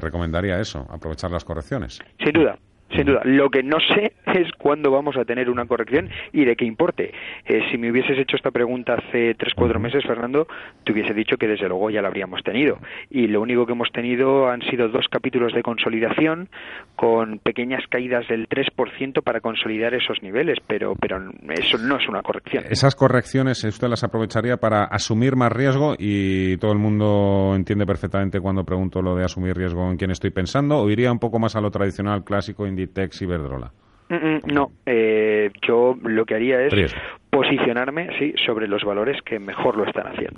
recomendaría eso, aprovechar las correcciones. Sin duda, sin duda. Lo que no sé es cuándo vamos a tener una corrección y de qué importe. Eh, si me hubieses hecho esta pregunta hace tres, cuatro meses, Fernando, te hubiese dicho que desde luego ya la habríamos tenido. Y lo único que hemos tenido han sido dos capítulos de consolidación con pequeñas caídas del 3% para consolidar esos niveles, pero, pero eso no es una corrección. Esas correcciones usted las aprovecharía para asumir más riesgo y todo el mundo entiende perfectamente cuando pregunto lo de asumir riesgo en quién estoy pensando o iría un poco más a lo tradicional, clásico, Inditex, Iberdrola? Mm, mm, no, eh, yo lo que haría es posicionarme sí, sobre los valores que mejor lo están haciendo.